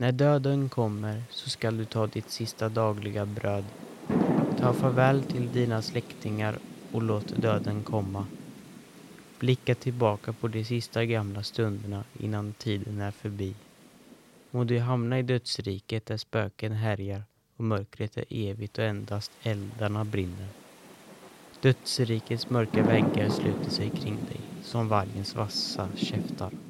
När döden kommer så skall du ta ditt sista dagliga bröd. Ta farväl till dina släktingar och låt döden komma. Blicka tillbaka på de sista gamla stunderna innan tiden är förbi. Må du hamna i dödsriket där spöken härjar och mörkret är evigt och endast eldarna brinner. Dödsrikets mörka väggar sluter sig kring dig som vargens vassa käftar.